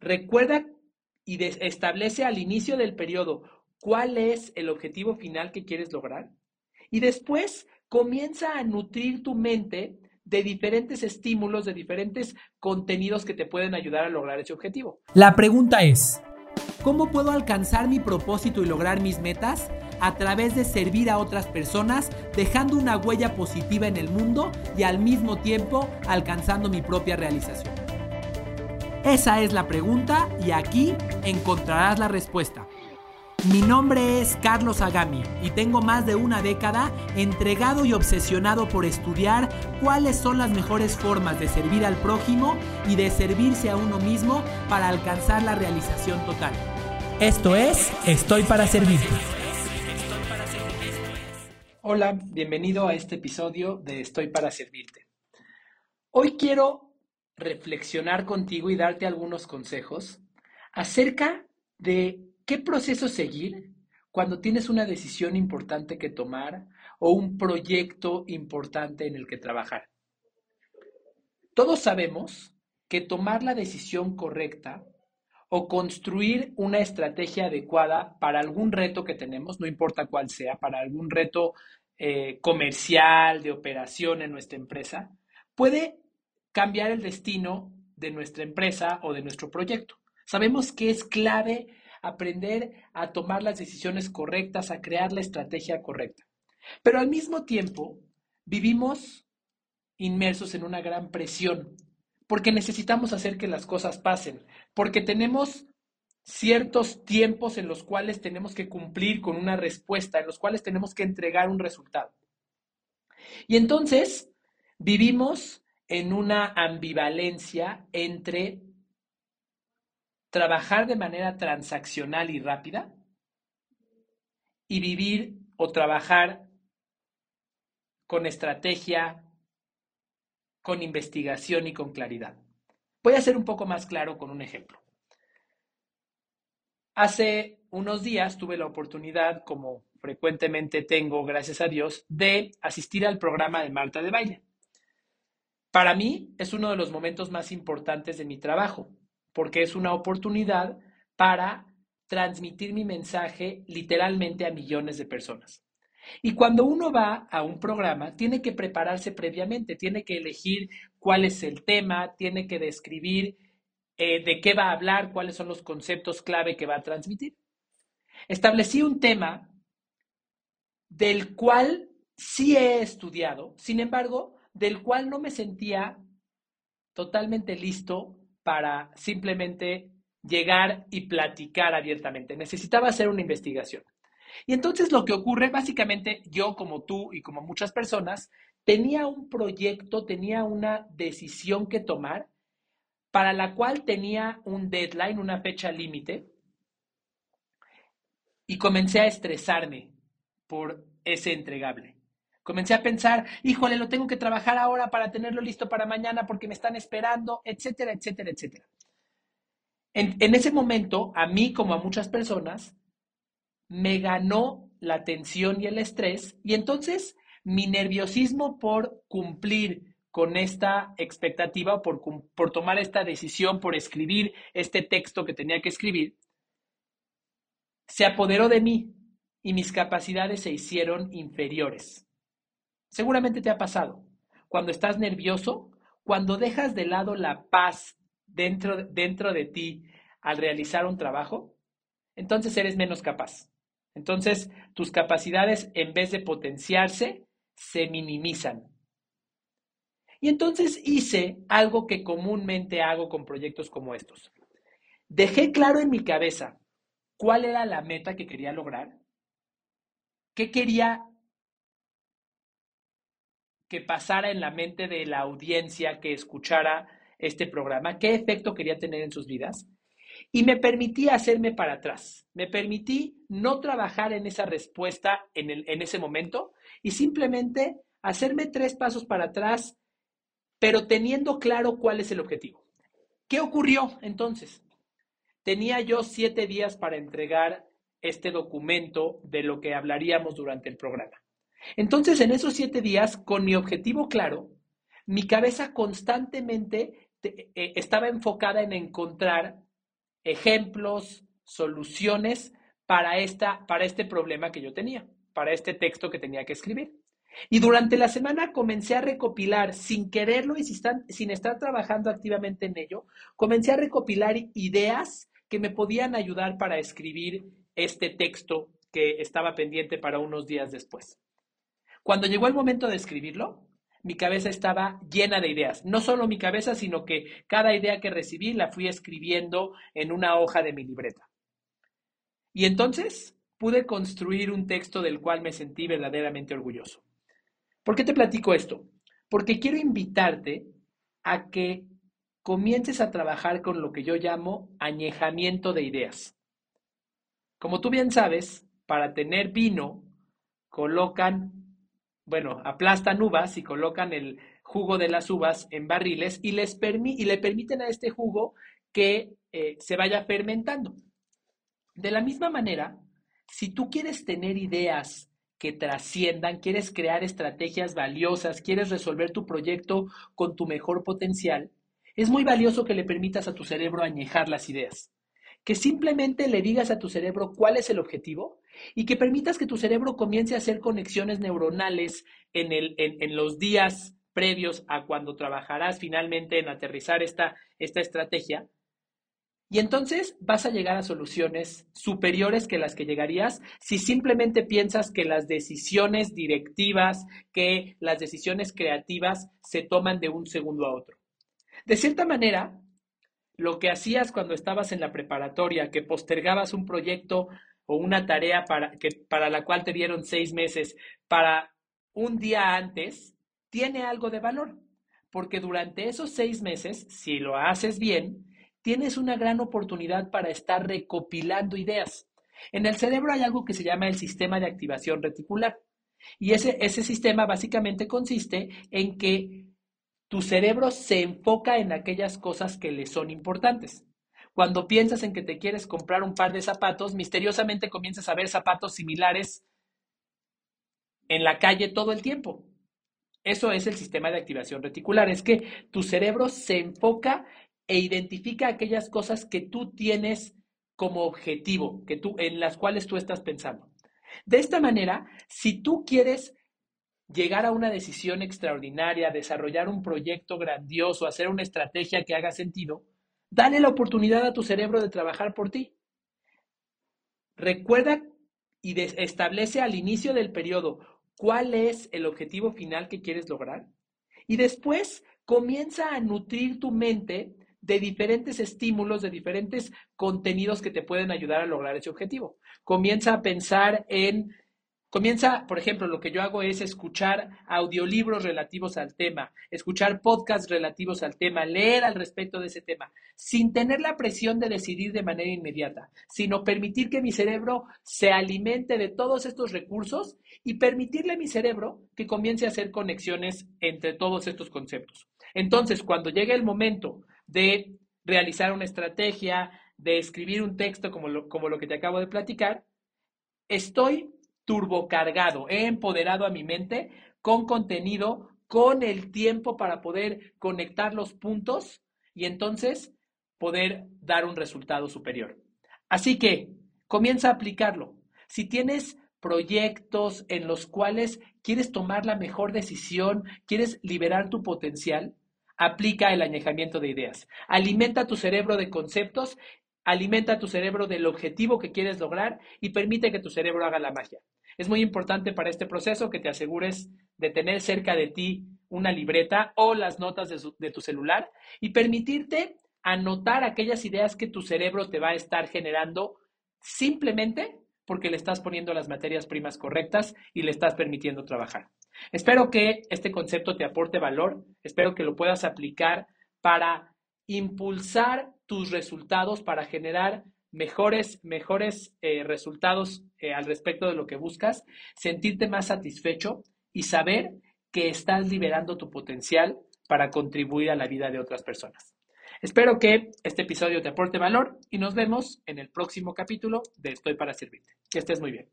recuerda y establece al inicio del periodo cuál es el objetivo final que quieres lograr. Y después comienza a nutrir tu mente de diferentes estímulos, de diferentes contenidos que te pueden ayudar a lograr ese objetivo. La pregunta es, ¿cómo puedo alcanzar mi propósito y lograr mis metas? A través de servir a otras personas, dejando una huella positiva en el mundo y al mismo tiempo alcanzando mi propia realización. Esa es la pregunta y aquí encontrarás la respuesta. Mi nombre es Carlos Agami y tengo más de una década entregado y obsesionado por estudiar cuáles son las mejores formas de servir al prójimo y de servirse a uno mismo para alcanzar la realización total. Esto es Estoy para Servirte. Hola, bienvenido a este episodio de Estoy para Servirte. Hoy quiero reflexionar contigo y darte algunos consejos acerca de ¿Qué proceso seguir cuando tienes una decisión importante que tomar o un proyecto importante en el que trabajar? Todos sabemos que tomar la decisión correcta o construir una estrategia adecuada para algún reto que tenemos, no importa cuál sea, para algún reto eh, comercial, de operación en nuestra empresa, puede cambiar el destino de nuestra empresa o de nuestro proyecto. Sabemos que es clave aprender a tomar las decisiones correctas, a crear la estrategia correcta. Pero al mismo tiempo, vivimos inmersos en una gran presión, porque necesitamos hacer que las cosas pasen, porque tenemos ciertos tiempos en los cuales tenemos que cumplir con una respuesta, en los cuales tenemos que entregar un resultado. Y entonces vivimos en una ambivalencia entre trabajar de manera transaccional y rápida y vivir o trabajar con estrategia, con investigación y con claridad. Voy a ser un poco más claro con un ejemplo. Hace unos días tuve la oportunidad, como frecuentemente tengo, gracias a Dios, de asistir al programa de Marta de Baile. Para mí es uno de los momentos más importantes de mi trabajo, porque es una oportunidad para transmitir mi mensaje literalmente a millones de personas. Y cuando uno va a un programa, tiene que prepararse previamente, tiene que elegir cuál es el tema, tiene que describir eh, de qué va a hablar, cuáles son los conceptos clave que va a transmitir. Establecí un tema del cual sí he estudiado, sin embargo, del cual no me sentía totalmente listo para simplemente llegar y platicar abiertamente. Necesitaba hacer una investigación. Y entonces lo que ocurre, básicamente, yo como tú y como muchas personas, tenía un proyecto, tenía una decisión que tomar para la cual tenía un deadline, una fecha límite, y comencé a estresarme por ese entregable. Comencé a pensar, híjole, lo tengo que trabajar ahora para tenerlo listo para mañana porque me están esperando, etcétera, etcétera, etcétera. En, en ese momento, a mí como a muchas personas, me ganó la tensión y el estrés y entonces mi nerviosismo por cumplir con esta expectativa por, por, tomar esta decisión, por escribir este texto que tenía que escribir, se apoderó de mí y mis capacidades se hicieron inferiores. Seguramente te ha pasado. Cuando estás nervioso, cuando dejas de lado la paz dentro, dentro de ti al realizar un trabajo, entonces eres menos capaz. Entonces tus capacidades, en vez de potenciarse, se minimizan. Y entonces hice algo que comúnmente hago con proyectos como estos. Dejé claro en mi cabeza cuál era la meta que quería lograr, qué quería que pasara en la mente de la audiencia que escuchara este programa, qué efecto quería tener en sus vidas. Y me permití hacerme para atrás. Me permití no trabajar en esa respuesta en, en ese momento y simplemente hacerme tres pasos para atrás, pero teniendo claro cuál es el objetivo. ¿Qué ocurrió entonces? Tenía yo siete días para entregar este documento de lo que hablaríamos durante el programa. Entonces, en esos siete días, con mi objetivo claro, mi cabeza constantemente eh, estaba enfocada en encontrar ejemplos, soluciones para, esta, para este problema que yo tenía, para este texto que tenía que escribir. Y durante la semana comencé a recopilar, sin quererlo y sin estar trabajando activamente en ello, comencé a recopilar ideas que me podían ayudar para escribir este texto que estaba pendiente para unos días después. Cuando llegó el momento de escribirlo, mi cabeza estaba llena de ideas. No solo mi cabeza, sino que cada idea que recibí la fui escribiendo en una hoja de mi libreta. Y entonces pude construir un texto del cual me sentí verdaderamente orgulloso. ¿Por qué te platico esto? Porque quiero invitarte a que comiences a trabajar con lo que yo llamo añejamiento de ideas. Como tú bien sabes, para tener vino colocan bueno, aplastan uvas y colocan el jugo de las uvas en barriles y, les y le permiten a este jugo que eh, se vaya fermentando. De la misma manera, si tú quieres tener ideas que trasciendan, quieres crear estrategias valiosas, quieres resolver tu proyecto con tu mejor potencial, es muy valioso que le permitas a tu cerebro añejar las ideas que simplemente le digas a tu cerebro cuál es el objetivo y que permitas que tu cerebro comience a hacer conexiones neuronales en, el, en, los días previos a cuando trabajarás finalmente en aterrizar esta, esta estrategia. Y entonces vas a llegar a soluciones superiores que las que llegarías si simplemente piensas que las decisiones directivas, que las decisiones creativas se toman de un segundo a otro. De cierta manera, lo que hacías cuando estabas en la preparatoria, que postergabas un proyecto o una tarea para, que, para la cual te dieron seis meses para un día antes, tiene algo de valor, porque durante esos seis meses, si lo haces bien, tienes una gran oportunidad para estar recopilando ideas. En el cerebro hay algo que se llama el sistema de activación reticular. Y ese, ese sistema básicamente consiste en que tu cerebro se enfoca en aquellas cosas que le son importantes. Cuando piensas en que te quieres comprar un par de zapatos, misteriosamente comienzas a ver zapatos similares en la calle todo el tiempo. Eso es el sistema de activación reticular, es que tu cerebro se enfoca e identifica aquellas cosas que tú tienes como objetivo, que tú, en las cuales tú estás pensando. De esta manera, si tú quieres llegar a una decisión extraordinaria, desarrollar un proyecto grandioso, hacer una estrategia que haga sentido, dale la oportunidad a tu cerebro de trabajar por ti. Recuerda y establece al inicio del periodo cuál es el objetivo final que quieres lograr y después comienza a nutrir tu mente de diferentes estímulos, de diferentes contenidos que te pueden ayudar a lograr ese objetivo. Comienza a pensar en Comienza, por ejemplo, lo que yo hago es escuchar audiolibros relativos al tema, escuchar podcasts relativos al tema, leer al respecto de ese tema, sin tener la presión de decidir de manera inmediata, sino permitir que mi cerebro se alimente de todos estos recursos y permitirle a mi cerebro que comience a hacer conexiones entre todos estos conceptos. Entonces, cuando llegue el momento de realizar una estrategia, de escribir un texto como lo, como lo que te acabo de platicar, estoy turbocargado, he empoderado a mi mente con contenido, con el tiempo para poder conectar los puntos y entonces poder dar un resultado superior. Así que comienza a aplicarlo. Si tienes proyectos en los cuales quieres tomar la mejor decisión, quieres liberar tu potencial, aplica el añejamiento de ideas. Alimenta tu cerebro de conceptos, alimenta tu cerebro del objetivo que quieres lograr y permite que tu cerebro haga la magia. Es muy importante para este proceso que te asegures de tener cerca de ti una libreta o las notas de, tu celular y permitirte anotar aquellas ideas que tu cerebro te va a estar generando simplemente porque le estás poniendo las materias primas correctas y le estás permitiendo trabajar. Espero que este concepto te aporte valor, espero que lo puedas aplicar para impulsar tus resultados, para generar mejores, mejores eh, resultados eh, al respecto de lo que buscas, sentirte más satisfecho y saber que estás liberando tu potencial para contribuir a la vida de otras personas. Espero que este episodio te aporte valor y nos vemos en el próximo capítulo de Estoy para Servirte. Que estés muy bien.